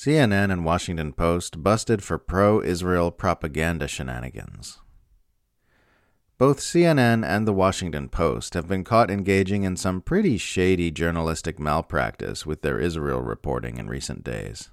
CNN and Washington Post busted for pro Israel propaganda shenanigans. Both CNN and the Washington Post have been caught engaging in some pretty shady journalistic malpractice with their Israel reporting in recent days.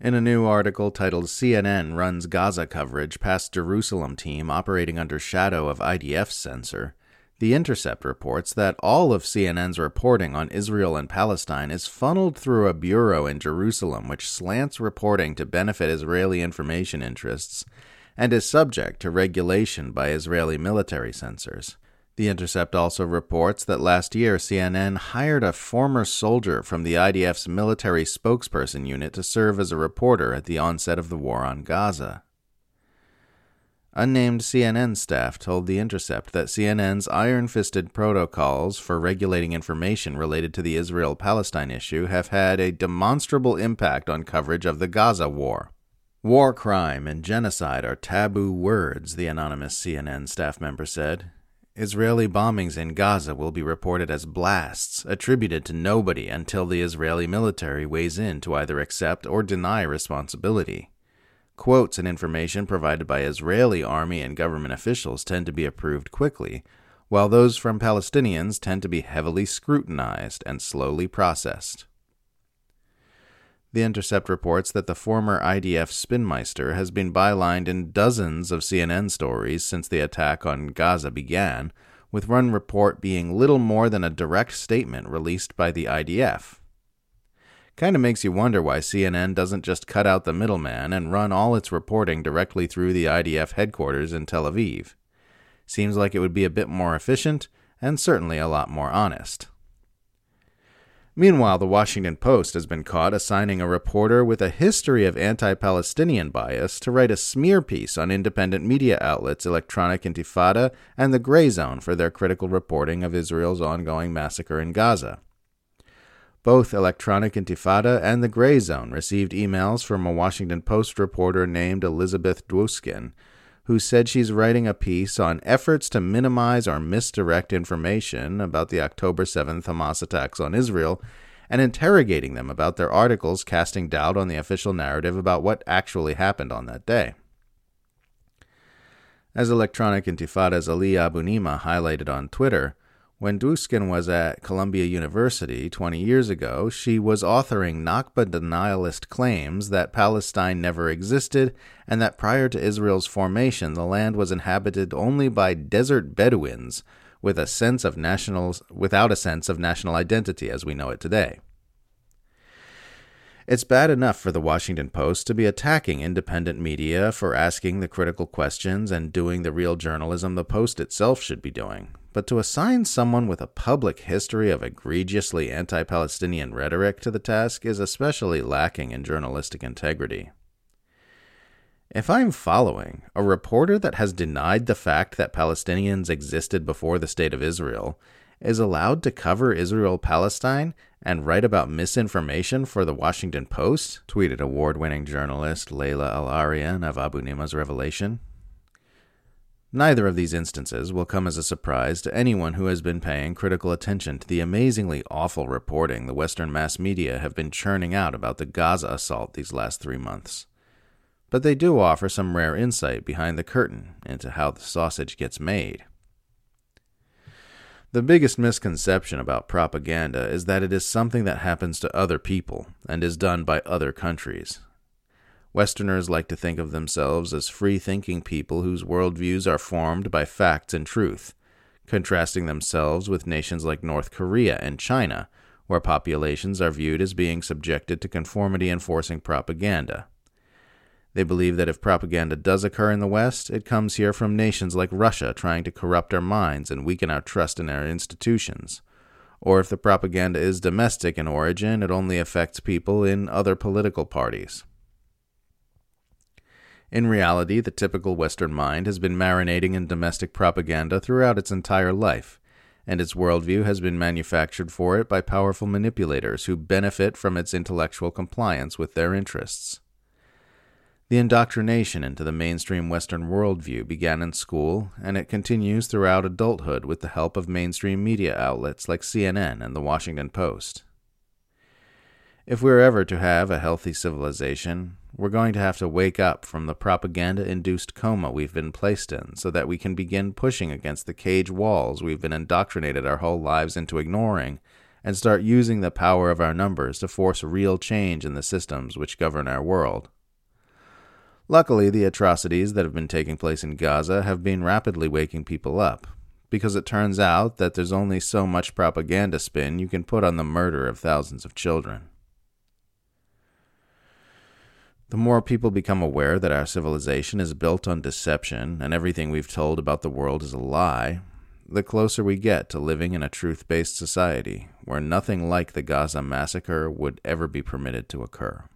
In a new article titled CNN Runs Gaza Coverage Past Jerusalem Team Operating Under Shadow of IDF Censor, The Intercept reports that all of CNN's reporting on Israel and Palestine is funneled through a bureau in Jerusalem which slants reporting to benefit Israeli information interests and is subject to regulation by Israeli military censors. The Intercept also reports that last year CNN hired a former soldier from the IDF's military spokesperson unit to serve as a reporter at the onset of the war on Gaza. Unnamed CNN staff told The Intercept that CNN's iron fisted protocols for regulating information related to the Israel Palestine issue have had a demonstrable impact on coverage of the Gaza war. War crime and genocide are taboo words, the anonymous CNN staff member said. Israeli bombings in Gaza will be reported as blasts attributed to nobody until the Israeli military weighs in to either accept or deny responsibility. Quotes and information provided by Israeli army and government officials tend to be approved quickly, while those from Palestinians tend to be heavily scrutinized and slowly processed. The Intercept reports that the former IDF spinmeister has been bylined in dozens of CNN stories since the attack on Gaza began, with one report being little more than a direct statement released by the IDF. Kinda makes you wonder why CNN doesn't just cut out the middleman and run all its reporting directly through the IDF headquarters in Tel Aviv. Seems like it would be a bit more efficient and certainly a lot more honest. Meanwhile, the Washington Post has been caught assigning a reporter with a history of anti Palestinian bias to write a smear piece on independent media outlets Electronic Intifada and The Grayzone for their critical reporting of Israel's ongoing massacre in Gaza. Both Electronic Intifada and The Grayzone received emails from a Washington Post reporter named Elizabeth Dwoskin who said she's writing a piece on efforts to minimize or misdirect information about the October 7th Hamas attacks on Israel and interrogating them about their articles casting doubt on the official narrative about what actually happened on that day. As Electronic Intifada's Ali Abunimah highlighted on Twitter, when Dwoskin was at Columbia University 20 years ago, she was authoring Nakba denialist claims that Palestine never existed and that prior to Israel's formation, the land was inhabited only by desert Bedouins with a sense of national, without a sense of national identity as we know it today. It's bad enough for the Washington Post to be attacking independent media for asking the critical questions and doing the real journalism the Post itself should be doing but to assign someone with a public history of egregiously anti Palestinian rhetoric to the task is especially lacking in journalistic integrity. If I'm following, a reporter that has denied the fact that Palestinians existed before the State of Israel is allowed to cover Israel Palestine and write about misinformation for the Washington Post, tweeted award winning journalist Laila Al-Arian of Abunimah's revelation. Neither of these instances will come as a surprise to anyone who has been paying critical attention to the amazingly awful reporting the Western mass media have been churning out about the Gaza assault these last three months. But they do offer some rare insight behind the curtain into how the sausage gets made. The biggest misconception about propaganda is that it is something that happens to other people and is done by other countries, Westerners like to think of themselves as free thinking people whose worldviews are formed by facts and truth, contrasting themselves with nations like North Korea and China, where populations are viewed as being subjected to conformity enforcing propaganda. They believe that if propaganda does occur in the West, it comes here from nations like Russia trying to corrupt our minds and weaken our trust in our institutions. Or if the propaganda is domestic in origin, it only affects people in other political parties. In reality, the typical Western mind has been marinating in domestic propaganda throughout its entire life, and its worldview has been manufactured for it by powerful manipulators who benefit from its intellectual compliance with their interests. The indoctrination into the mainstream Western worldview began in school, and it continues throughout adulthood with the help of mainstream media outlets like CNN and the Washington Post. If we're ever to have a healthy civilization, we're going to have to wake up from the propaganda induced coma we've been placed in so that we can begin pushing against the cage walls we've been indoctrinated our whole lives into ignoring and start using the power of our numbers to force real change in the systems which govern our world. Luckily, the atrocities that have been taking place in Gaza have been rapidly waking people up, because it turns out that there's only so much propaganda spin you can put on the murder of thousands of children. The more people become aware that our civilization is built on deception and everything we've told about the world is a lie, the closer we get to living in a truth based society where nothing like the Gaza massacre would ever be permitted to occur.